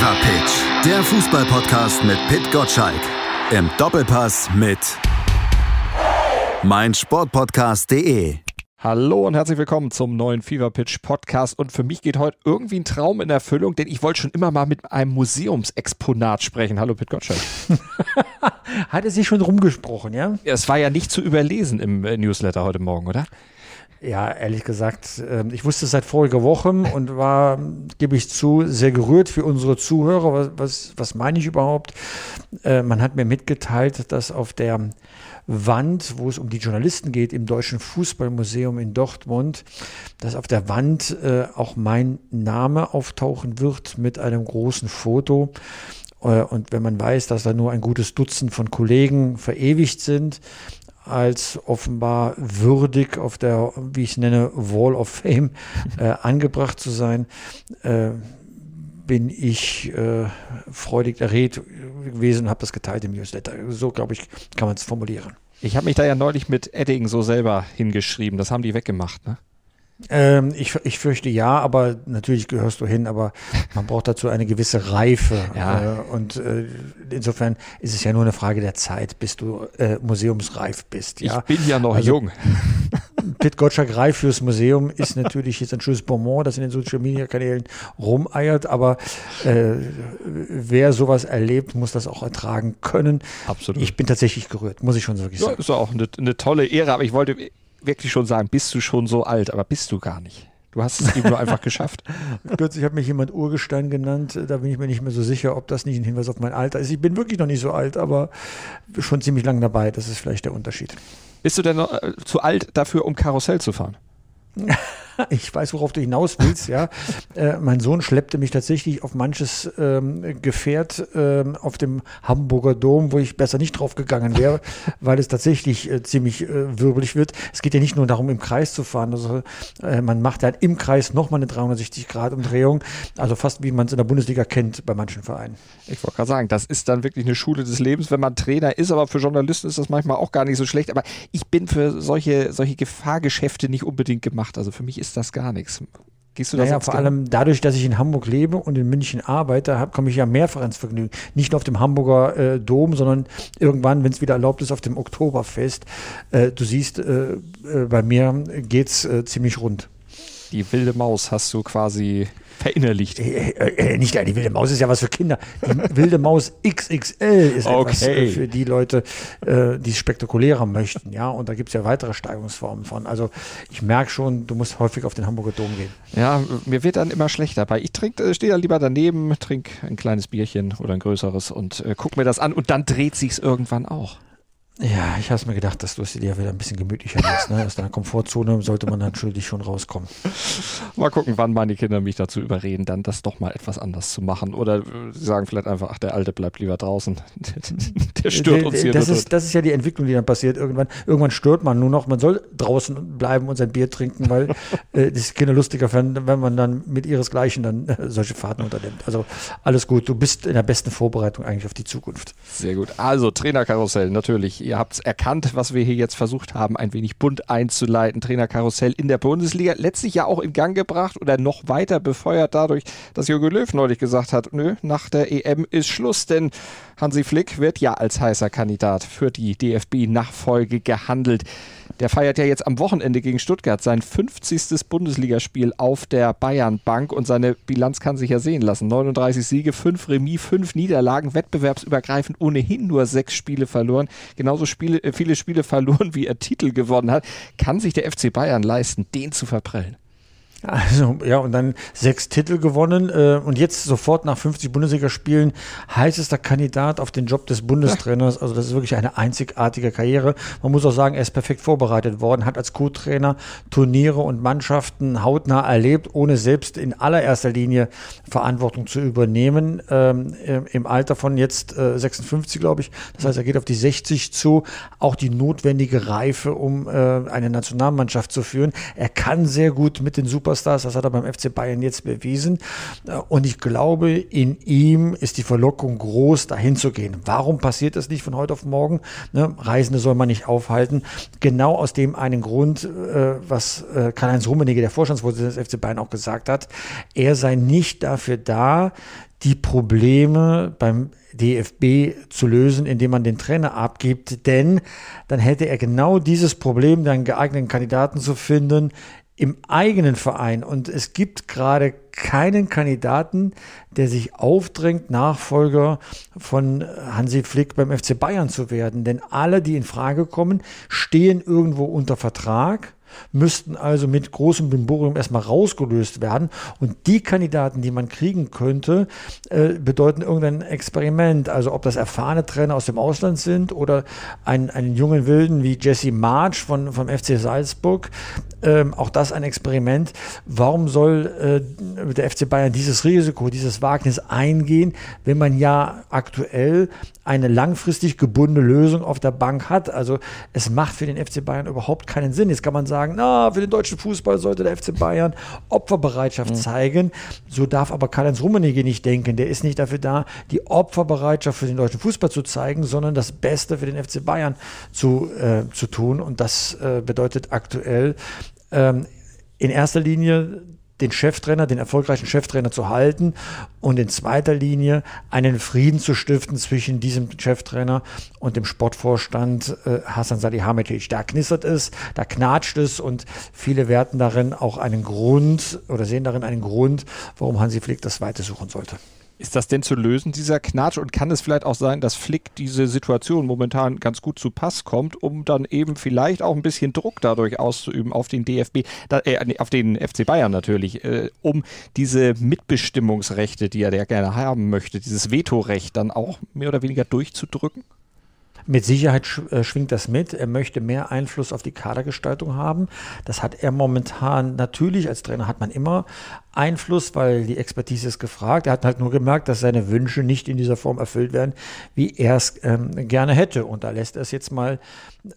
Fever Pitch, der Fußballpodcast mit Pit Gottschalk. Im Doppelpass mit meinsportpodcast.de. Hallo und herzlich willkommen zum neuen Fever Pitch Podcast. Und für mich geht heute irgendwie ein Traum in Erfüllung, denn ich wollte schon immer mal mit einem Museumsexponat sprechen. Hallo Pit Gottschalk. Hat es sich schon rumgesprochen, ja? Es war ja nicht zu überlesen im äh, Newsletter heute Morgen, oder? Ja, ehrlich gesagt, ähm, ich wusste es seit voriger Woche und war, gebe ich zu, sehr gerührt für unsere Zuhörer. Was, was, was meine ich überhaupt? Äh, man hat mir mitgeteilt, dass auf der Wand, wo es um die Journalisten geht, im Deutschen Fußballmuseum in Dortmund, dass auf der Wand äh, auch mein Name auftauchen wird mit einem großen Foto. Äh, und wenn man weiß, dass da nur ein gutes Dutzend von Kollegen verewigt sind, als offenbar würdig auf der, wie ich es nenne, Wall of Fame äh, angebracht zu sein, äh, bin ich äh, freudig erregt gewesen und habe das geteilt im Newsletter. So, glaube ich, kann man es formulieren. Ich habe mich da ja neulich mit Edding so selber hingeschrieben. Das haben die weggemacht, ne? Ähm, ich, ich fürchte ja, aber natürlich gehörst du hin, aber man braucht dazu eine gewisse Reife. Ja. Äh, und äh, insofern ist es ja nur eine Frage der Zeit, bis du äh, museumsreif bist. Ja? Ich bin ja noch also, jung. Pit Gottschalk reif fürs Museum ist natürlich jetzt ein schönes Bonbon, das in den Social Media Kanälen rumeiert, aber äh, wer sowas erlebt, muss das auch ertragen können. Absolut. Ich bin tatsächlich gerührt, muss ich schon wirklich sagen. Ja, ist auch eine, eine tolle Ehre, aber ich wollte wirklich schon sagen, bist du schon so alt, aber bist du gar nicht. Du hast es eben nur einfach geschafft. Kürzlich hat mich jemand Urgestein genannt. Da bin ich mir nicht mehr so sicher, ob das nicht ein Hinweis auf mein Alter ist. Ich bin wirklich noch nicht so alt, aber schon ziemlich lang dabei. Das ist vielleicht der Unterschied. Bist du denn noch, äh, zu alt dafür, um Karussell zu fahren? ich weiß, worauf du hinaus willst, ja. Äh, mein Sohn schleppte mich tatsächlich auf manches ähm, Gefährt ähm, auf dem Hamburger Dom, wo ich besser nicht drauf gegangen wäre, weil es tatsächlich äh, ziemlich äh, wirbelig wird. Es geht ja nicht nur darum, im Kreis zu fahren. Also äh, man macht halt im Kreis nochmal eine 360-Grad-Umdrehung. Also fast wie man es in der Bundesliga kennt bei manchen Vereinen. Ich wollte gerade sagen, das ist dann wirklich eine Schule des Lebens, wenn man Trainer ist, aber für Journalisten ist das manchmal auch gar nicht so schlecht. Aber ich bin für solche, solche Gefahrgeschäfte nicht unbedingt gemacht. Also für mich ist das gar nichts. Gehst du da naja, vor allem dadurch, dass ich in Hamburg lebe und in München arbeite, komme ich ja mehrfach ins Vergnügen. Nicht nur auf dem Hamburger äh, Dom, sondern irgendwann, wenn es wieder erlaubt ist, auf dem Oktoberfest. Äh, du siehst, äh, äh bei mir geht es äh, ziemlich rund. Die wilde Maus hast du quasi verinnerlicht. Äh, äh, äh, nicht die wilde Maus ist ja was für Kinder. Die wilde Maus XXL ist okay. etwas äh, für die Leute, äh, die es spektakulärer möchten. Ja, und da gibt es ja weitere Steigungsformen von. Also ich merke schon, du musst häufig auf den Hamburger Dom gehen. Ja, mir wird dann immer schlechter. Weil ich trinke, stehe da lieber daneben, trinke ein kleines Bierchen oder ein größeres und äh, guck mir das an und dann dreht sich es irgendwann auch. Ja, ich habe mir gedacht, dass du es dir wieder ein bisschen gemütlicher machst. Ne? Aus deiner Komfortzone sollte man natürlich schon rauskommen. Mal gucken, wann meine Kinder mich dazu überreden, dann das doch mal etwas anders zu machen. Oder sie sagen vielleicht einfach, ach, der Alte bleibt lieber draußen. der stört uns hier. Das ist, das ist ja die Entwicklung, die dann passiert. Irgendwann, irgendwann stört man nur noch. Man soll draußen bleiben und sein Bier trinken, weil äh, das Kinder lustiger finden, wenn man dann mit ihresgleichen dann äh, solche Fahrten unternimmt. Also alles gut. Du bist in der besten Vorbereitung eigentlich auf die Zukunft. Sehr gut. Also Trainerkarussell, natürlich Ihr habt es erkannt, was wir hier jetzt versucht haben, ein wenig bunt einzuleiten. Trainerkarussell in der Bundesliga. Letztlich ja auch in Gang gebracht oder noch weiter befeuert dadurch, dass Jürgen Löw neulich gesagt hat, nö, nach der EM ist Schluss, denn Hansi Flick wird ja als heißer Kandidat für die DFB-Nachfolge gehandelt. Der feiert ja jetzt am Wochenende gegen Stuttgart sein 50. Bundesligaspiel auf der Bayernbank und seine Bilanz kann sich ja sehen lassen. 39 Siege, 5 Remis, 5 Niederlagen, wettbewerbsübergreifend ohnehin nur 6 Spiele verloren. Genauso Spiele, äh, viele Spiele verloren, wie er Titel gewonnen hat. Kann sich der FC Bayern leisten, den zu verprellen? Also, ja, und dann sechs Titel gewonnen äh, und jetzt sofort nach 50 Bundesligaspielen heißester Kandidat auf den Job des Bundestrainers. Also, das ist wirklich eine einzigartige Karriere. Man muss auch sagen, er ist perfekt vorbereitet worden, hat als Co-Trainer Turniere und Mannschaften hautnah erlebt, ohne selbst in allererster Linie Verantwortung zu übernehmen. Ähm, Im Alter von jetzt äh, 56, glaube ich. Das heißt, er geht auf die 60 zu. Auch die notwendige Reife, um äh, eine Nationalmannschaft zu führen. Er kann sehr gut mit den Super Superstars. Das hat er beim FC Bayern jetzt bewiesen. Und ich glaube, in ihm ist die Verlockung groß, dahin zu gehen. Warum passiert das nicht von heute auf morgen? Ne? Reisende soll man nicht aufhalten. Genau aus dem einen Grund, äh, was äh, Karl-Heinz Rummenigge, der Vorstandsvorsitzende des FC Bayern, auch gesagt hat. Er sei nicht dafür da, die Probleme beim DFB zu lösen, indem man den Trainer abgibt, denn dann hätte er genau dieses Problem, dann geeigneten Kandidaten zu finden, im eigenen Verein. Und es gibt gerade keinen Kandidaten, der sich aufdrängt, Nachfolger von Hansi Flick beim FC Bayern zu werden. Denn alle, die in Frage kommen, stehen irgendwo unter Vertrag müssten also mit großem Bimborium erstmal rausgelöst werden. Und die Kandidaten, die man kriegen könnte, äh, bedeuten irgendein Experiment. Also ob das erfahrene Trainer aus dem Ausland sind oder ein, einen jungen Wilden wie Jesse March von, vom FC Salzburg. Ähm, auch das ein Experiment. Warum soll äh, der FC Bayern dieses Risiko, dieses Wagnis eingehen, wenn man ja aktuell eine langfristig gebundene Lösung auf der Bank hat? Also es macht für den FC Bayern überhaupt keinen Sinn. Jetzt kann man sagen, sagen, na, für den deutschen Fußball sollte der FC Bayern Opferbereitschaft mhm. zeigen. So darf aber Karl-Heinz Rummenigge nicht denken. Der ist nicht dafür da, die Opferbereitschaft für den deutschen Fußball zu zeigen, sondern das Beste für den FC Bayern zu, äh, zu tun. Und das äh, bedeutet aktuell ähm, in erster Linie den Cheftrainer, den erfolgreichen Cheftrainer zu halten und in zweiter Linie einen Frieden zu stiften zwischen diesem Cheftrainer und dem Sportvorstand äh, Hasan Salihamidzic. Da knistert es, da knatscht es und viele werten darin auch einen Grund oder sehen darin einen Grund, warum Hansi Flick das Weite suchen sollte. Ist das denn zu lösen, dieser Knatsch? Und kann es vielleicht auch sein, dass Flick diese Situation momentan ganz gut zu Pass kommt, um dann eben vielleicht auch ein bisschen Druck dadurch auszuüben auf den DFB, äh, auf den FC Bayern natürlich, äh, um diese Mitbestimmungsrechte, die er ja gerne haben möchte, dieses Vetorecht dann auch mehr oder weniger durchzudrücken? Mit Sicherheit äh, schwingt das mit. Er möchte mehr Einfluss auf die Kadergestaltung haben. Das hat er momentan natürlich. Als Trainer hat man immer Einfluss, weil die Expertise ist gefragt. Er hat halt nur gemerkt, dass seine Wünsche nicht in dieser Form erfüllt werden, wie er es ähm, gerne hätte. Und da lässt er es jetzt mal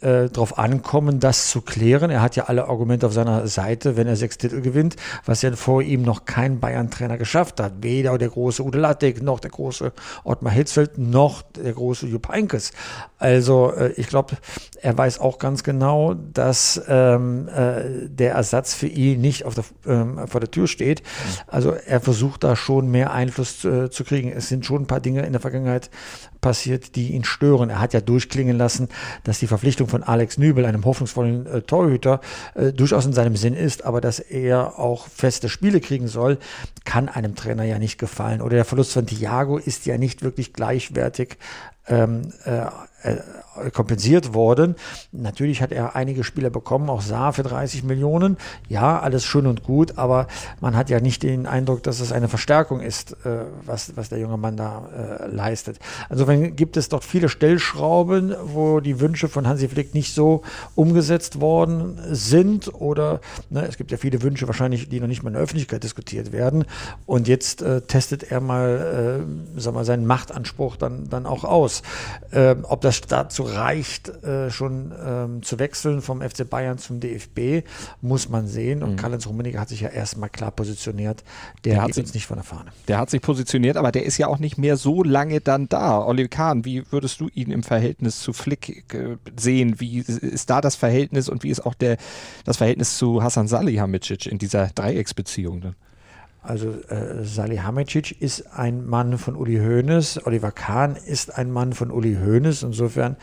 äh, darauf ankommen, das zu klären. Er hat ja alle Argumente auf seiner Seite, wenn er sechs Titel gewinnt, was ja vor ihm noch kein Bayern-Trainer geschafft hat. Weder der große Ude Lattek, noch der große Ottmar Hitzfeld, noch der große Jupp Heynckes. Also äh, ich glaube, er weiß auch ganz genau, dass ähm, äh, der Ersatz für ihn nicht auf der, ähm, vor der Tür steht. Also er versucht da schon mehr Einfluss äh, zu kriegen. Es sind schon ein paar Dinge in der Vergangenheit passiert, die ihn stören. Er hat ja durchklingen lassen, dass die Verpflichtung von Alex Nübel, einem hoffnungsvollen äh, Torhüter, äh, durchaus in seinem Sinn ist, aber dass er auch feste Spiele kriegen soll, kann einem Trainer ja nicht gefallen. Oder der Verlust von Thiago ist ja nicht wirklich gleichwertig ähm, äh, kompensiert worden. Natürlich hat er einige Spieler bekommen, auch Saar für 30 Millionen. Ja, alles schön und gut, aber man hat ja nicht den Eindruck, dass es eine Verstärkung ist, äh, was, was der junge Mann da äh, leistet. Insofern gibt es dort viele Stellschrauben, wo die Wünsche von Hansi Flick nicht so umgesetzt worden sind oder ne, es gibt ja viele Wünsche wahrscheinlich, die noch nicht mal in der Öffentlichkeit diskutiert werden. Und jetzt äh, testet er mal, äh, sag mal seinen Machtanspruch dann, dann auch aus. Ähm, ob das dazu reicht, äh, schon ähm, zu wechseln vom FC Bayern zum DFB, muss man sehen. Und mhm. Karl-Heinz Rummenigge hat sich ja erstmal klar positioniert. Der, der hat sich, uns nicht von der Fahne. Der hat sich positioniert, aber der ist ja auch nicht mehr so lange dann da. Oliver Kahn, wie würdest du ihn im Verhältnis zu Flick äh, sehen? Wie ist da das Verhältnis und wie ist auch der, das Verhältnis zu Hasan Salihamidzic in dieser Dreiecksbeziehung dann? Also äh, Salihamidzic ist ein Mann von Uli Hoeneß, Oliver Kahn ist ein Mann von Uli Hoeneß. Insofern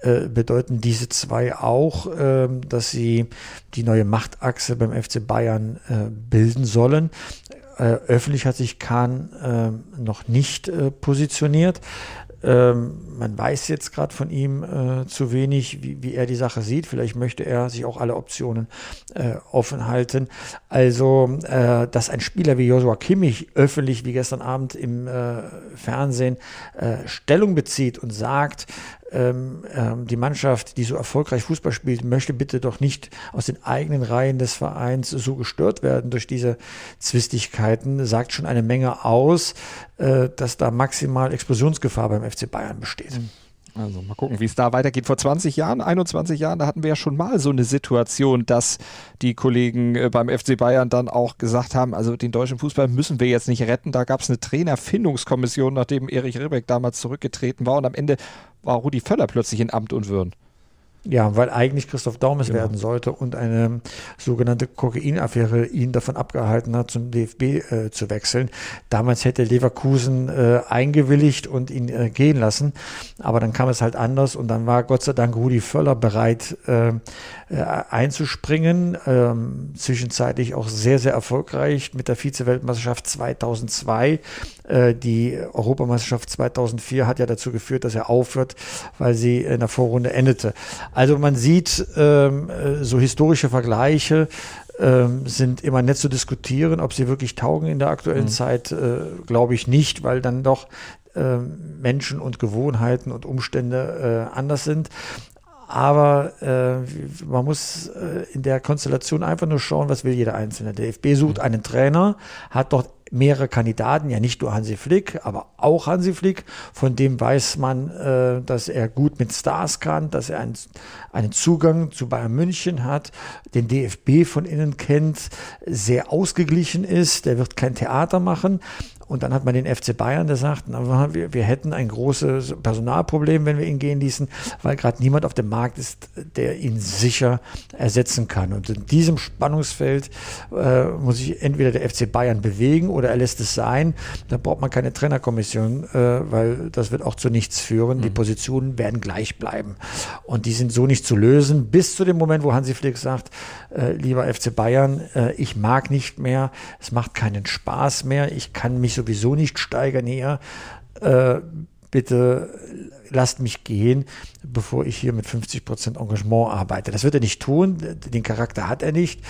äh, bedeuten diese zwei auch, äh, dass sie die neue Machtachse beim FC Bayern äh, bilden sollen. Äh, öffentlich hat sich Kahn äh, noch nicht positioniert. Ähm, man weiß jetzt gerade von ihm äh, zu wenig, wie, wie, er die Sache sieht. Vielleicht möchte er sich auch alle Optionen äh, offen halten. Also, äh, dass ein Spieler wie Joshua Kimmich öffentlich wie gestern Abend im äh, Fernsehen äh, Stellung bezieht und sagt, ähm, ähm, die Mannschaft, die so erfolgreich Fußball spielt, möchte bitte doch nicht aus den eigenen Reihen des Vereins so gestört werden durch diese Zwistigkeiten, sagt schon eine Menge aus, äh, dass da maximal Explosionsgefahr beim FC Bayern besteht. Also mal gucken, wie es da weitergeht. Vor 20 Jahren, 21 Jahren, da hatten wir ja schon mal so eine Situation, dass die Kollegen äh, beim FC Bayern dann auch gesagt haben, also den deutschen Fußball müssen wir jetzt nicht retten. Da gab es eine Trainerfindungskommission, nachdem Erich Ribbeck damals zurückgetreten war und am Ende war Rudi Völler plötzlich in Amt und Würden. Ja, weil eigentlich Christoph Daumes genau. werden sollte und eine sogenannte Kokainaffäre ihn davon abgehalten hat, zum DFB äh, zu wechseln. Damals hätte Leverkusen äh, eingewilligt und ihn äh, gehen lassen, aber dann kam es halt anders und dann war Gott sei Dank Rudi Völler bereit äh, einzuspringen. Ähm, zwischenzeitlich auch sehr, sehr erfolgreich mit der Vize-Weltmeisterschaft 2002. Äh, die Europameisterschaft 2004 hat ja dazu geführt, dass er aufhört, weil sie in der Vorrunde endete. Also man sieht ähm, äh, so historische Vergleiche ähm, sind immer nett zu diskutieren, ob sie wirklich taugen in der aktuellen mhm. Zeit, äh, glaube ich nicht, weil dann doch äh, Menschen und Gewohnheiten und Umstände äh, anders sind. Aber äh, man muss äh, in der Konstellation einfach nur schauen, was will jeder Einzelne. Der DFB sucht mhm. einen Trainer, hat dort mehrere Kandidaten, ja nicht nur Hansi Flick, aber auch Hansi Flick. Von dem weiß man, äh, dass er gut mit Stars kann, dass er einen, einen Zugang zu Bayern München hat, den DFB von innen kennt, sehr ausgeglichen ist, der wird kein Theater machen. Und dann hat man den FC Bayern, der sagt, na, wir, wir hätten ein großes Personalproblem, wenn wir ihn gehen ließen, weil gerade niemand auf dem Markt ist, der ihn sicher ersetzen kann. Und in diesem Spannungsfeld äh, muss sich entweder der FC Bayern bewegen oder er lässt es sein. Da braucht man keine Trainerkommission, äh, weil das wird auch zu nichts führen. Mhm. Die Positionen werden gleich bleiben. Und die sind so nicht zu lösen, bis zu dem Moment, wo Hansi Flick sagt, äh, lieber FC Bayern, äh, ich mag nicht mehr, es macht keinen Spaß mehr, ich kann mich so sowieso nicht steigern hier. Äh, bitte lasst mich gehen, bevor ich hier mit 50 Prozent Engagement arbeite. Das wird er nicht tun, den Charakter hat er nicht.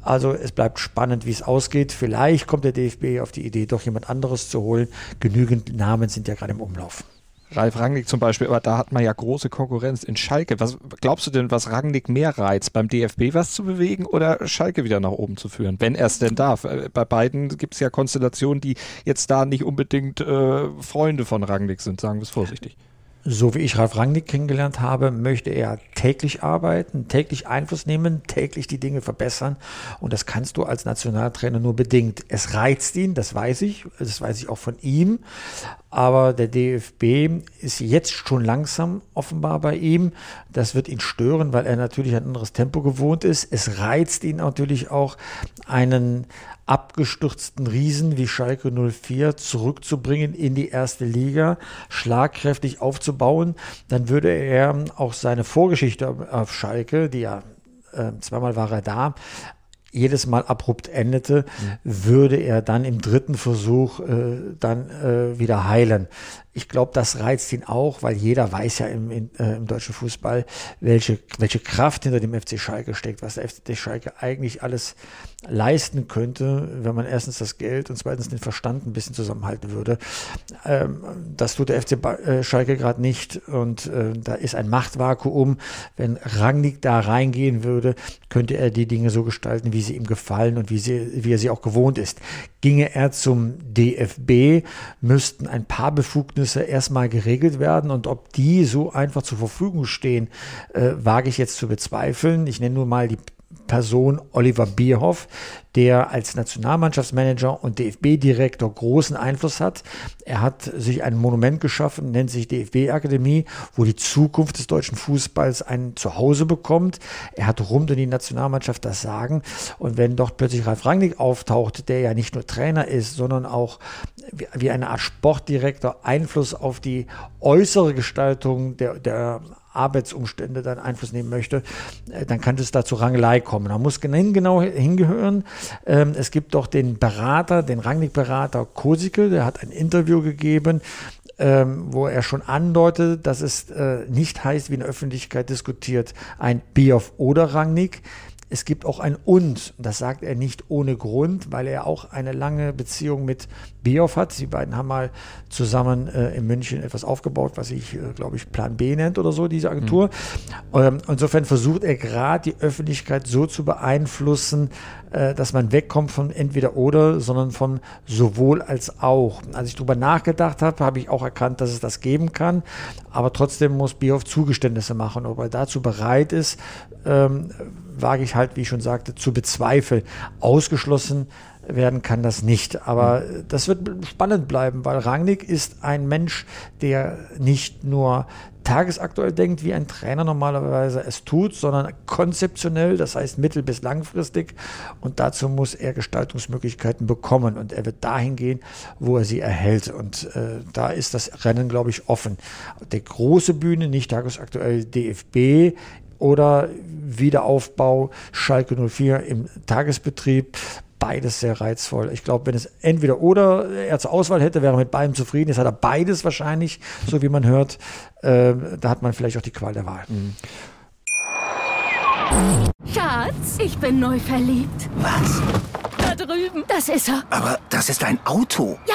Also es bleibt spannend, wie es ausgeht. Vielleicht kommt der DFB auf die Idee, doch jemand anderes zu holen. Genügend Namen sind ja gerade im Umlauf. Ralf Rangnick zum Beispiel, aber da hat man ja große Konkurrenz in Schalke. Was glaubst du denn, was Rangnick mehr reizt, beim DFB was zu bewegen oder Schalke wieder nach oben zu führen, wenn er es denn darf? Äh, bei beiden gibt es ja Konstellationen, die jetzt da nicht unbedingt äh, Freunde von Rangnick sind, sagen wir es vorsichtig so wie ich Ralf Rangnick kennengelernt habe, möchte er täglich arbeiten, täglich Einfluss nehmen, täglich die Dinge verbessern. Und das kannst du als Nationaltrainer nur bedingt. Es reizt ihn, das weiß ich, das weiß ich auch von ihm. Aber der DFB ist jetzt schon langsam offenbar bei ihm. Das wird ihn stören, weil er natürlich ein anderes Tempo gewohnt ist. Es reizt ihn natürlich auch, einen abgestürzten Riesen wie Schalke 04 zurückzubringen in die erste Liga, schlagkräftig aufzubauen, dann würde er auch seine Vorgeschichte auf Schalke, die ja äh, zweimal war er da, jedes Mal abrupt endete, würde er dann im dritten Versuch äh, dann äh, wieder heilen. Ich glaube, das reizt ihn auch, weil jeder weiß ja im, in, äh, im deutschen Fußball, welche, welche Kraft hinter dem FC Schalke steckt, was der FC Schalke eigentlich alles leisten könnte, wenn man erstens das Geld und zweitens den Verstand ein bisschen zusammenhalten würde. Ähm, das tut der FC äh, Schalke gerade nicht und äh, da ist ein Machtvakuum. Wenn Rangnick da reingehen würde, könnte er die Dinge so gestalten, wie sie ihm gefallen und wie, sie, wie er sie auch gewohnt ist. Ginge er zum DFB, müssten ein paar Befugnisse erstmal geregelt werden und ob die so einfach zur Verfügung stehen, äh, wage ich jetzt zu bezweifeln. Ich nenne nur mal die Person Oliver Bierhoff, der als Nationalmannschaftsmanager und DFB-Direktor großen Einfluss hat. Er hat sich ein Monument geschaffen, nennt sich DFB-Akademie, wo die Zukunft des deutschen Fußballs ein Zuhause bekommt. Er hat rund um die Nationalmannschaft das Sagen. Und wenn dort plötzlich Ralf Rangnick auftaucht, der ja nicht nur Trainer ist, sondern auch wie eine Art Sportdirektor Einfluss auf die äußere Gestaltung der, der Arbeitsumstände dann Einfluss nehmen möchte, äh, dann kann es da zu Rangelei kommen. Da muss genau hingehören. Ähm, es gibt doch den Berater, den Rangnick-Berater Kosikel, der hat ein Interview gegeben, ähm, wo er schon andeutet, dass es äh, nicht heißt, wie in der Öffentlichkeit diskutiert, ein Bioff oder Rangnick. Es gibt auch ein Und. Das sagt er nicht ohne Grund, weil er auch eine lange Beziehung mit Bioff hat. Die beiden haben mal zusammen äh, in München etwas aufgebaut, was sich, äh, glaube ich, Plan B nennt oder so, diese Agentur. Mhm. Ähm, insofern versucht er gerade die Öffentlichkeit so zu beeinflussen, äh, dass man wegkommt von entweder oder, sondern von sowohl als auch. Als ich darüber nachgedacht habe, habe ich auch erkannt, dass es das geben kann. Aber trotzdem muss Bioff Zugeständnisse machen. Ob er dazu bereit ist, ähm, wage ich halt, wie ich schon sagte, zu bezweifeln. Ausgeschlossen werden kann das nicht. Aber das wird spannend bleiben, weil Rangnick ist ein Mensch, der nicht nur tagesaktuell denkt, wie ein Trainer normalerweise es tut, sondern konzeptionell, das heißt mittel- bis langfristig. Und dazu muss er Gestaltungsmöglichkeiten bekommen. Und er wird dahin gehen, wo er sie erhält. Und äh, da ist das Rennen, glaube ich, offen. Die große Bühne, nicht tagesaktuell DFB, oder Wiederaufbau Schalke 04 im Tagesbetrieb beides sehr reizvoll. Ich glaube, wenn es entweder oder er zur Auswahl hätte, wäre er mit beidem zufrieden. Jetzt hat er beides wahrscheinlich, so wie man hört. Äh, da hat man vielleicht auch die Qual der Wahl. Mhm. Schatz, ich bin neu verliebt. Was? Da drüben. Das ist er. Aber das ist ein Auto. Ja,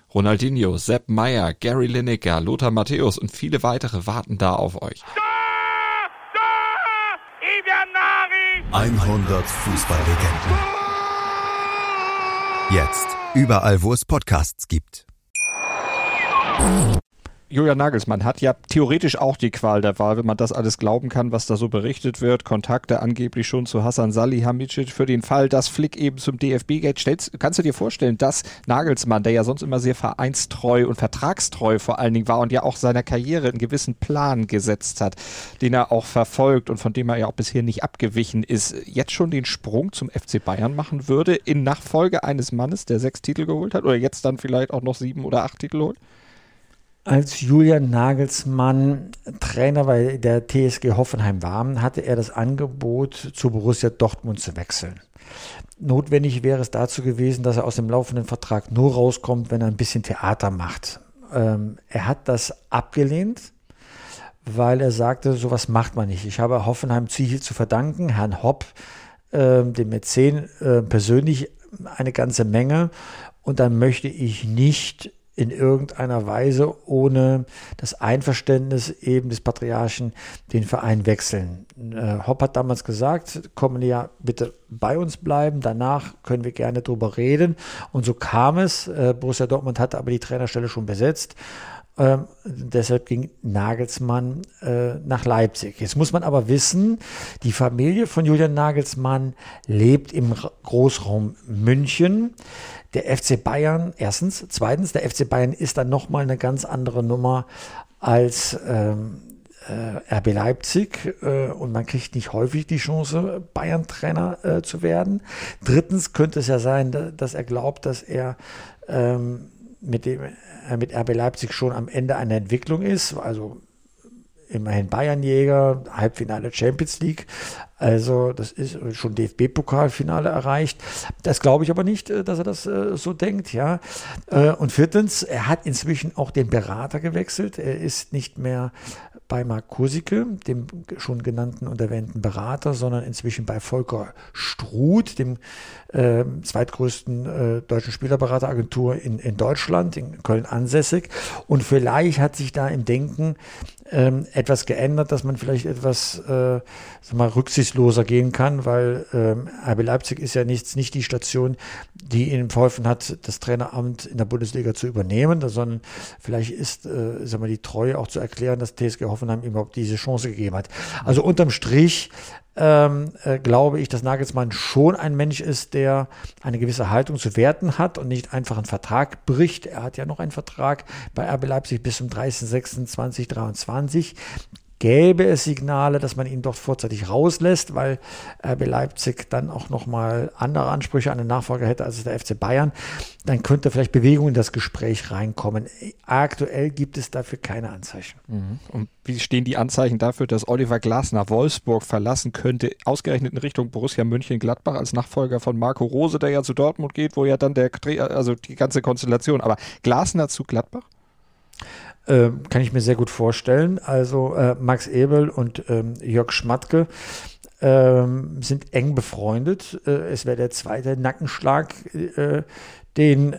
Ronaldinho, Sepp Meyer, Gary Lineker, Lothar Matthäus und viele weitere warten da auf euch. 100 Fußballlegenden. Jetzt. Überall, wo es Podcasts gibt. Julian Nagelsmann hat ja theoretisch auch die Qual der Wahl, wenn man das alles glauben kann, was da so berichtet wird. Kontakte angeblich schon zu Hassan Salihamidzic für den Fall, dass Flick eben zum DFB geht. Stellst, kannst du dir vorstellen, dass Nagelsmann, der ja sonst immer sehr vereinstreu und vertragstreu vor allen Dingen war und ja auch seiner Karriere einen gewissen Plan gesetzt hat, den er auch verfolgt und von dem er ja auch bisher nicht abgewichen ist, jetzt schon den Sprung zum FC Bayern machen würde in Nachfolge eines Mannes, der sechs Titel geholt hat oder jetzt dann vielleicht auch noch sieben oder acht Titel holt? Als Julian Nagelsmann Trainer bei der TSG Hoffenheim war, hatte er das Angebot, zu Borussia Dortmund zu wechseln. Notwendig wäre es dazu gewesen, dass er aus dem laufenden Vertrag nur rauskommt, wenn er ein bisschen Theater macht. Ähm, er hat das abgelehnt, weil er sagte, sowas macht man nicht. Ich habe Hoffenheim viel zu verdanken, Herrn Hopp, äh, dem Mäzen, äh, persönlich eine ganze Menge. Und dann möchte ich nicht in irgendeiner Weise ohne das Einverständnis eben des Patriarchen den Verein wechseln. Äh, Hopp hat damals gesagt, kommen ja bitte bei uns bleiben, danach können wir gerne drüber reden. Und so kam es. Äh, Borussia Dortmund hatte aber die Trainerstelle schon besetzt. Ähm, deshalb ging Nagelsmann äh, nach Leipzig. Jetzt muss man aber wissen, die Familie von Julian Nagelsmann lebt im Großraum München der FC Bayern, erstens. Zweitens, der FC Bayern ist dann nochmal eine ganz andere Nummer als ähm, äh, RB Leipzig äh, und man kriegt nicht häufig die Chance, Bayern-Trainer äh, zu werden. Drittens könnte es ja sein, dass er glaubt, dass er ähm, mit, dem, äh, mit RB Leipzig schon am Ende einer Entwicklung ist. Also immerhin Bayernjäger, Halbfinale Champions League. Also das ist schon DFB-Pokalfinale erreicht. Das glaube ich aber nicht, äh, dass er das äh, so denkt. Ja. Äh, und viertens, er hat inzwischen auch den Berater gewechselt. Er ist nicht mehr bei Marc Kursicke, dem schon genannten und erwähnten Berater, sondern inzwischen bei Volker Struth, dem äh, zweitgrößten äh, deutschen Spielerberateragentur in, in Deutschland, in Köln ansässig. Und vielleicht hat sich da im Denken ähm, etwas geändert, dass man vielleicht etwas äh, sag mal, rücksichtsloser gehen kann, weil ähm, RB Leipzig ist ja nichts, nicht die Station, die ihm verholfen hat, das Traineramt in der Bundesliga zu übernehmen, sondern vielleicht ist äh, sag mal, die Treue auch zu erklären, dass TSG Hoffenheim ihm überhaupt diese Chance gegeben hat. Also unterm Strich ähm, äh, glaube ich, dass Nagelsmann schon ein Mensch ist, der eine gewisse Haltung zu werten hat und nicht einfach einen Vertrag bricht. Er hat ja noch einen Vertrag bei RB Leipzig bis zum 30.06.2023. gäbe es Signale, dass man ihn dort vorzeitig rauslässt, weil RB Leipzig dann auch nochmal andere Ansprüche an den Nachfolger hätte als der FC Bayern, dann könnte vielleicht Bewegung in das Gespräch reinkommen. Aktuell gibt es dafür keine Anzeichen. Mhm. Und wie stehen die Anzeichen dafür, dass Oliver Glasner Wolfsburg verlassen könnte, ausgerechnet in Richtung Borussia München-Gladbach als Nachfolger von Marco Rose, der ja zu Dortmund geht, wo ja dann der, also die ganze Konstellation, aber Glasner zu Gladbach? Äh, kann ich mir sehr gut vorstellen. Also äh, Max Ebel und ähm, Jörg Schmatke ähm, sind eng befreundet. Äh, es wäre der zweite Nackenschlag, äh, den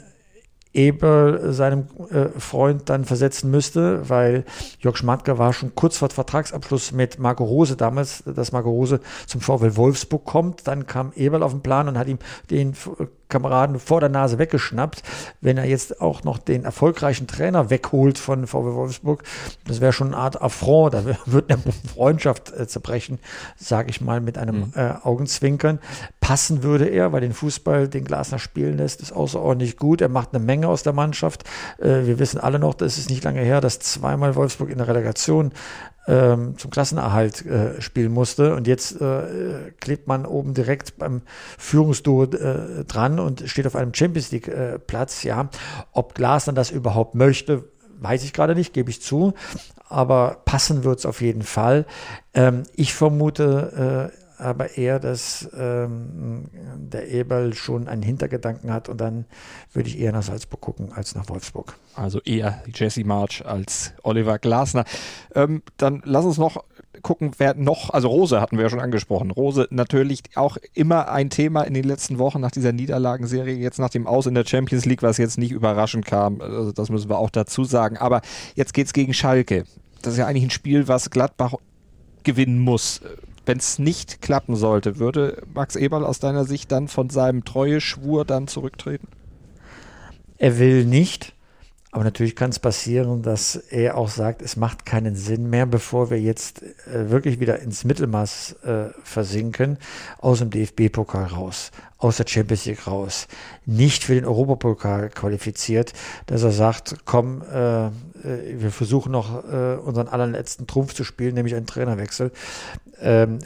Eber seinem äh, Freund dann versetzen müsste, weil Jörg Schmatke war schon kurz vor Vertragsabschluss mit Marco Rose damals, dass Marco Rose zum VfL Wolfsburg kommt. Dann kam Eberl auf den Plan und hat ihm den Kameraden vor der Nase weggeschnappt. Wenn er jetzt auch noch den erfolgreichen Trainer wegholt von VW Wolfsburg, das wäre schon eine Art Affront, da wird eine Freundschaft äh, zerbrechen, sage ich mal mit einem mhm. äh, Augenzwinkern. Passen würde er, weil den Fußball, den Glasner spielen lässt, ist außerordentlich gut. Er macht eine Menge aus der Mannschaft. Äh, wir wissen alle noch, das ist nicht lange her, dass zweimal Wolfsburg in der Relegation ähm, zum Klassenerhalt äh, spielen musste. Und jetzt äh, klebt man oben direkt beim Führungsduo äh, dran und steht auf einem Champions League-Platz. Äh, ja, ob Glasner das überhaupt möchte, weiß ich gerade nicht, gebe ich zu. Aber passen wird es auf jeden Fall. Ähm, ich vermute äh, aber eher, dass ähm, der Eberl schon einen Hintergedanken hat und dann würde ich eher nach Salzburg gucken als nach Wolfsburg. Also eher Jesse March als Oliver Glasner. Ähm, dann lass uns noch gucken, wer noch, also Rose hatten wir ja schon angesprochen. Rose natürlich auch immer ein Thema in den letzten Wochen nach dieser Niederlagenserie, jetzt nach dem Aus in der Champions League, was jetzt nicht überraschend kam. Also das müssen wir auch dazu sagen. Aber jetzt geht es gegen Schalke. Das ist ja eigentlich ein Spiel, was Gladbach gewinnen muss wenn es nicht klappen sollte, würde Max Eberl aus deiner Sicht dann von seinem Treueschwur dann zurücktreten? Er will nicht. Aber natürlich kann es passieren, dass er auch sagt, es macht keinen Sinn mehr, bevor wir jetzt äh, wirklich wieder ins Mittelmaß äh, versinken, aus dem DFB-Pokal raus, aus der Champions League raus, nicht für den Europapokal qualifiziert, dass er sagt, komm, äh, äh wir versuchen noch äh, unseren allerletzten Trumpf zu spielen, nämlich einen Trainerwechsel. Ähm,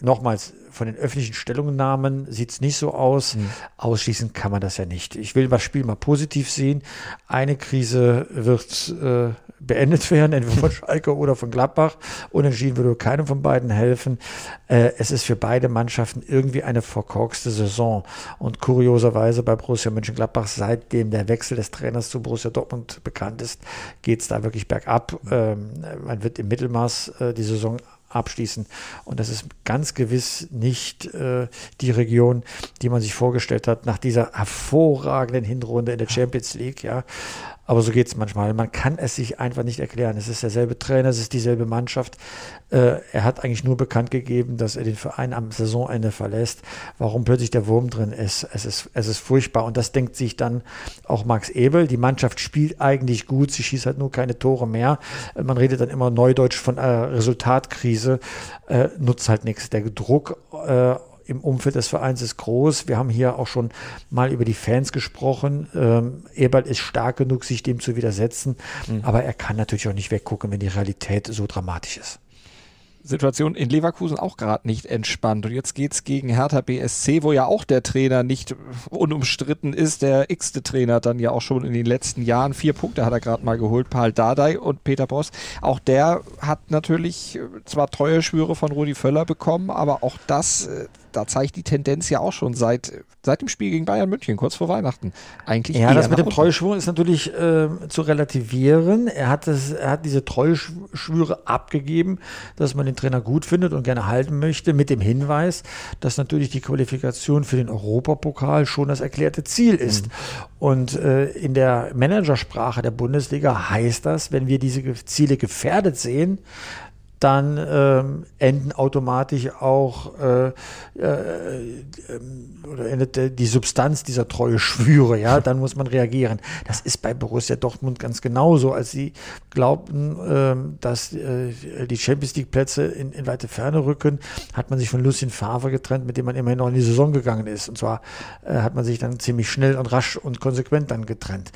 nochmals, von den öffentlichen Stellungnahmen sieht es nicht so aus. Mhm. Ausschließen kann man das ja nicht. Ich will das Spiel mal positiv sehen. Eine Krise wird äh, beendet werden, entweder von Schalke oder von Gladbach. Unentschieden würde keinem von beiden helfen. Äh, es ist für beide Mannschaften irgendwie eine verkorkste Saison. Und kurioserweise bei Borussia Mönchengladbach, seitdem der Wechsel des Trainers zu Borussia Dortmund bekannt ist, geht es da wirklich bergab. Ähm, man wird im Mittelmaß äh, die Saison abschließen. Und das ist ganz gewiss nicht äh, die Region, die man sich vorgestellt hat nach dieser hervorragenden Hinrunde in der Champions League. Ja. Aber so geht es manchmal. Man kann es sich einfach nicht erklären. Es ist derselbe Trainer, es ist dieselbe Mannschaft. Äh, er hat eigentlich nur bekannt gegeben, dass er den Verein am Saisonende verlässt. Warum plötzlich der Wurm drin ist, es ist, es ist furchtbar. Und das denkt sich dann auch Max Ebel. Die Mannschaft spielt eigentlich gut, sie schießt halt nur keine Tore mehr. Man redet dann immer neudeutsch von einer Resultatkrise, äh, nutzt halt nichts. Der Druck äh, im Umfeld des Vereins ist groß. Wir haben hier auch schon mal über die Fans gesprochen. Ähm, Eberl ist stark genug, sich dem zu widersetzen, mhm. aber er kann natürlich auch nicht weggucken, wenn die Realität so dramatisch ist. Situation in Leverkusen auch gerade nicht entspannt. Und jetzt geht es gegen Hertha BSC, wo ja auch der Trainer nicht unumstritten ist. Der x-te Trainer dann ja auch schon in den letzten Jahren. Vier Punkte hat er gerade mal geholt, Paul Dardai und Peter Boss. Auch der hat natürlich zwar treue Schwüre von Rudi Völler bekommen, aber auch das äh, da zeigt die Tendenz ja auch schon seit, seit dem Spiel gegen Bayern München, kurz vor Weihnachten. Eigentlich ja, das mit dem Treuschwur ist natürlich äh, zu relativieren. Er hat, das, er hat diese Treuschwüre abgegeben, dass man den Trainer gut findet und gerne halten möchte, mit dem Hinweis, dass natürlich die Qualifikation für den Europapokal schon das erklärte Ziel ist. Mhm. Und äh, in der Managersprache der Bundesliga heißt das, wenn wir diese Ziele gefährdet sehen, dann ähm, enden automatisch auch äh, äh, oder endet die Substanz dieser treue Schwüre, ja, dann muss man reagieren. Das ist bei Borussia Dortmund ganz genauso, als sie glaubten, ähm, dass äh, die Champions League Plätze in, in, weite Ferne rücken, hat man sich von Lucien Favre getrennt, mit dem man immerhin noch in die Saison gegangen ist. Und zwar äh, hat man sich dann ziemlich schnell und rasch und konsequent dann getrennt.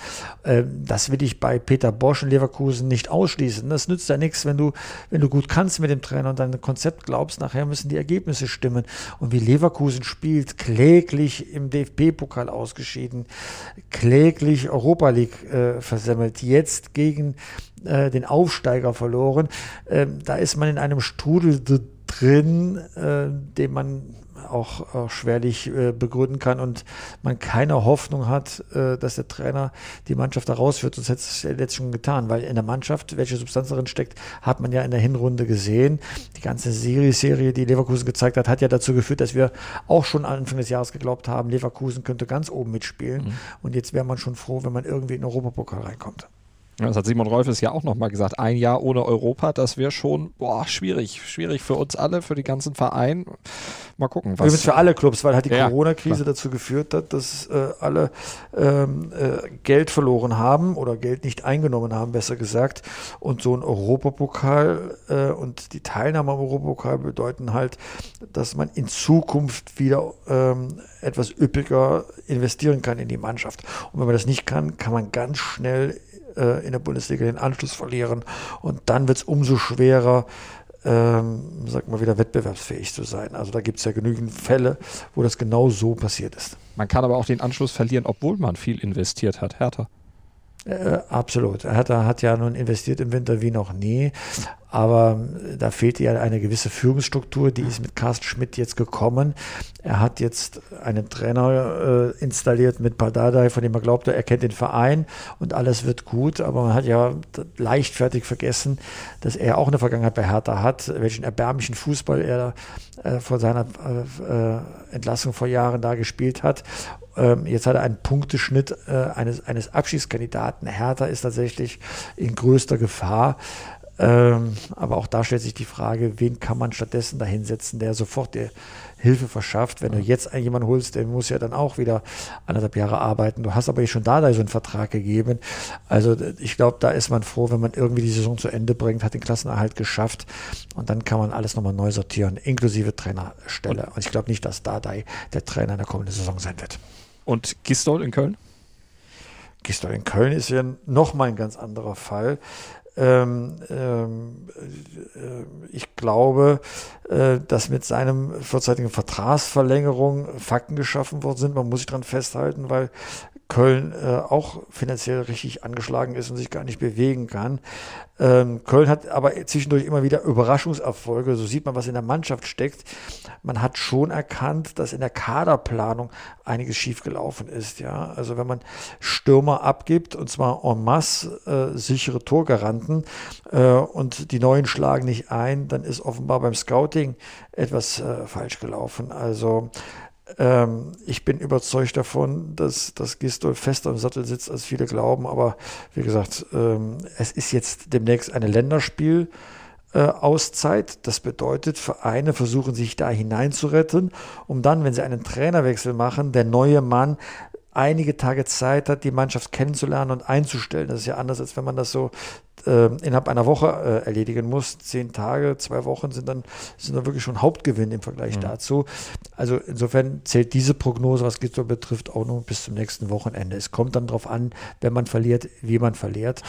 Ähm, das will ich bei Peter Bosch in Leverkusen nicht ausschließen. Das nützt ja nichts, wenn du, wenn du gut kannst mit dem Trainer und deinem Konzept glaubst, nachher müssen die Ergebnisse stimmen. Und wie Leverkusen spielt, kläglich im DFB-Pokal ausgeschieden, kläglich Europa League äh, versemmelt, jetzt gegen äh, den Aufsteiger verloren. Ähm, da ist man in einem Strudel drin, äh, den man auch, auch schwerlich äh, begründen kann und man keine Hoffnung hat, äh, dass der Trainer die Mannschaft da rausführt. Sonst hätte es jetzt schon getan, weil in der Mannschaft, welche Substanz darin steckt, hat man ja in der Hinrunde gesehen. Die ganze Serie-Serie, die Leverkusen gezeigt hat, hat ja dazu geführt, dass wir auch schon Anfang des Jahres geglaubt haben, Leverkusen könnte ganz oben mitspielen. Mhm. Und jetzt wäre man schon froh, wenn man irgendwie in den Europapokal reinkommt. Das hat Simon Rolfes ja auch nochmal gesagt. Ein Jahr ohne Europa, das wäre schon boah, schwierig. Schwierig für uns alle, für die ganzen Vereine. Mal gucken. Was Übrigens für alle Clubs, weil halt die ja, Corona-Krise dazu geführt hat, dass äh, alle ähm, äh, Geld verloren haben oder Geld nicht eingenommen haben, besser gesagt. Und so ein Europapokal äh, und die Teilnahme am Europapokal bedeuten halt, dass man in Zukunft wieder ähm, etwas üppiger investieren kann in die Mannschaft. Und wenn man das nicht kann, kann man ganz schnell äh, in der Bundesliga den Anschluss verlieren. Und dann wird es umso schwerer, ähm, sag mal wieder, wettbewerbsfähig zu sein. Also da gibt es ja genügend Fälle, wo das genau so passiert ist. Man kann aber auch den Anschluss verlieren, obwohl man viel investiert hat. Hertha. Äh, absolut. Hertha hat ja nun investiert im Winter wie noch nie. Aber da fehlte ja eine gewisse Führungsstruktur, die ist mit Carsten Schmidt jetzt gekommen. Er hat jetzt einen Trainer äh, installiert mit Pardadei, von dem er glaubte, er kennt den Verein und alles wird gut. Aber man hat ja leichtfertig vergessen, dass er auch eine Vergangenheit bei Hertha hat, welchen erbärmlichen Fußball er äh, vor seiner äh, äh Entlassung vor Jahren da gespielt hat. Ähm, jetzt hat er einen Punkteschnitt äh, eines, eines Abschiedskandidaten. Hertha ist tatsächlich in größter Gefahr. Ähm, aber auch da stellt sich die Frage, wen kann man stattdessen da hinsetzen, der sofort dir Hilfe verschafft. Wenn du jetzt jemanden holst, der muss ja dann auch wieder anderthalb Jahre arbeiten. Du hast aber schon da, da so einen Vertrag gegeben. Also ich glaube, da ist man froh, wenn man irgendwie die Saison zu Ende bringt, hat den Klassenerhalt geschafft und dann kann man alles nochmal neu sortieren, inklusive Trainerstelle. Und ich glaube nicht, dass Dardai der Trainer in der kommenden Saison sein wird. Und Gistol in Köln? Gistol in Köln ist ja nochmal ein ganz anderer Fall. Ähm, ähm, äh, ich glaube, äh, dass mit seinem vorzeitigen Vertragsverlängerung Fakten geschaffen worden sind. Man muss sich daran festhalten, weil Köln äh, auch finanziell richtig angeschlagen ist und sich gar nicht bewegen kann. Ähm, Köln hat aber zwischendurch immer wieder Überraschungserfolge. So sieht man, was in der Mannschaft steckt. Man hat schon erkannt, dass in der Kaderplanung einiges schiefgelaufen ist. Ja, also wenn man Stürmer abgibt und zwar en masse äh, sichere Torgaranten äh, und die neuen schlagen nicht ein, dann ist offenbar beim Scouting etwas äh, falsch gelaufen. Also ähm, ich bin überzeugt davon, dass, dass Gistol fester im Sattel sitzt, als viele glauben. Aber wie gesagt, ähm, es ist jetzt demnächst eine Länderspiel. Äh, Auszeit. Das bedeutet, Vereine versuchen sich da hineinzuretten, um dann, wenn sie einen Trainerwechsel machen, der neue Mann einige Tage Zeit hat, die Mannschaft kennenzulernen und einzustellen. Das ist ja anders, als wenn man das so äh, innerhalb einer Woche äh, erledigen muss. Zehn Tage, zwei Wochen sind dann, sind dann wirklich schon Hauptgewinn im Vergleich mhm. dazu. Also insofern zählt diese Prognose, was Gistol betrifft, auch nur bis zum nächsten Wochenende. Es kommt dann darauf an, wenn man verliert, wie man verliert.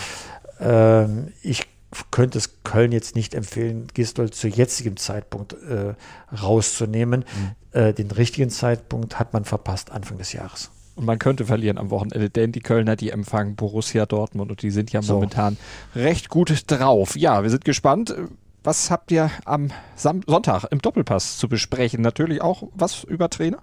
Ähm, ich könnte es Köln jetzt nicht empfehlen, Gistol zu jetzigem Zeitpunkt äh, rauszunehmen. Mhm. Äh, den richtigen Zeitpunkt hat man verpasst Anfang des Jahres. Und man könnte verlieren am Wochenende, denn die Kölner, die empfangen Borussia Dortmund und die sind ja so. momentan recht gut drauf. Ja, wir sind gespannt. Was habt ihr am Sam Sonntag im Doppelpass zu besprechen? Natürlich auch was über Trainer?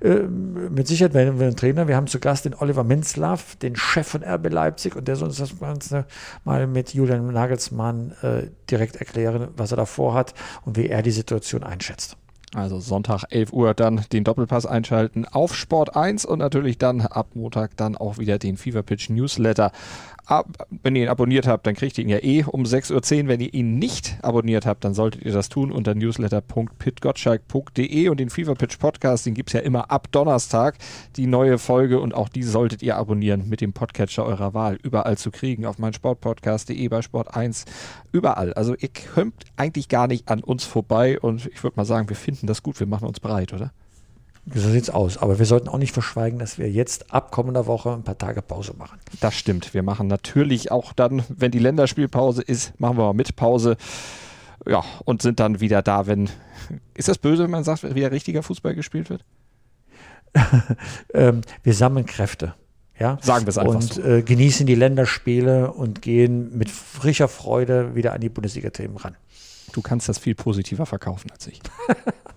Äh, mit Sicherheit werden wir einen Trainer. Wir haben zu Gast den Oliver Minzlaff, den Chef von RB Leipzig, und der soll uns das Ganze mal mit Julian Nagelsmann äh, direkt erklären, was er da vorhat und wie er die Situation einschätzt. Also Sonntag 11 Uhr dann den Doppelpass einschalten auf Sport 1 und natürlich dann ab Montag dann auch wieder den Fever Pitch Newsletter ab, wenn ihr ihn abonniert habt, dann kriegt ihr ihn ja eh um 6.10 Uhr. Wenn ihr ihn nicht abonniert habt, dann solltet ihr das tun unter newsletter.pitgottschalk.de und den Fever Pitch Podcast, den gibt es ja immer ab Donnerstag, die neue Folge und auch die solltet ihr abonnieren mit dem Podcatcher eurer Wahl. Überall zu kriegen, auf meinsportpodcast.de, bei Sport 1, überall. Also ihr kommt eigentlich gar nicht an uns vorbei und ich würde mal sagen, wir finden das gut, wir machen uns breit, oder? So sieht's aus. Aber wir sollten auch nicht verschweigen, dass wir jetzt ab kommender Woche ein paar Tage Pause machen. Das stimmt. Wir machen natürlich auch dann, wenn die Länderspielpause ist, machen wir mal mit Pause. Ja, und sind dann wieder da, wenn. Ist das böse, wenn man sagt, wieder richtiger Fußball gespielt wird? ähm, wir sammeln Kräfte. Ja? Sagen wir es einfach Und so. äh, genießen die Länderspiele und gehen mit frischer Freude wieder an die Bundesliga-Themen ran. Du kannst das viel positiver verkaufen als ich.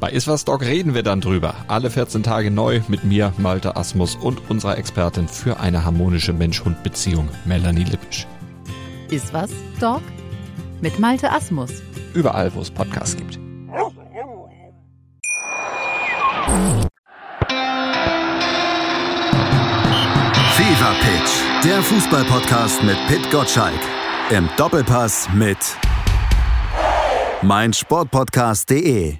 Bei Iswas Dog reden wir dann drüber. Alle 14 Tage neu mit mir, Malte Asmus und unserer Expertin für eine harmonische Mensch-Hund-Beziehung, Melanie Lippisch. Ist was, Dog? Mit Malte Asmus. Überall, wo es Podcasts gibt. Fever Pitch, der Fußballpodcast mit Pit Gottschalk. Im Doppelpass mit meinsportpodcast.de.